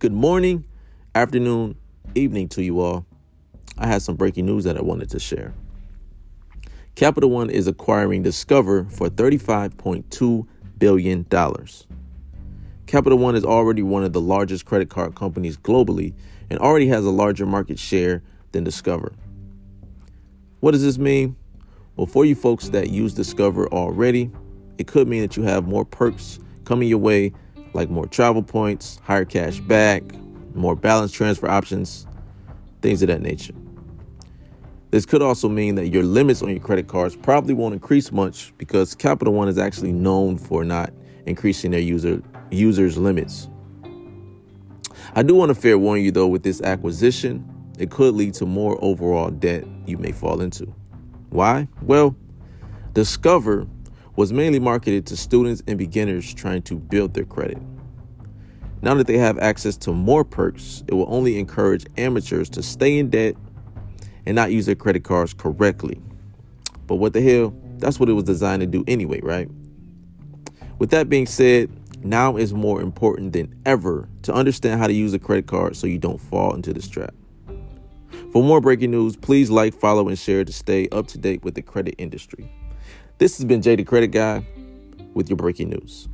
Good morning, afternoon, evening to you all. I had some breaking news that I wanted to share. Capital One is acquiring Discover for $35.2 billion. Capital One is already one of the largest credit card companies globally and already has a larger market share than Discover. What does this mean? Well, for you folks that use Discover already, it could mean that you have more perks coming your way like more travel points, higher cash back, more balance transfer options, things of that nature. This could also mean that your limits on your credit cards probably won't increase much because Capital One is actually known for not increasing their user users limits. I do want to fair warn you though with this acquisition, it could lead to more overall debt you may fall into. Why? Well, Discover was mainly marketed to students and beginners trying to build their credit. Now that they have access to more perks, it will only encourage amateurs to stay in debt and not use their credit cards correctly. But what the hell? That's what it was designed to do anyway, right? With that being said, now is more important than ever to understand how to use a credit card so you don't fall into this trap. For more breaking news, please like, follow, and share to stay up to date with the credit industry. This has been the Credit Guy with your breaking news.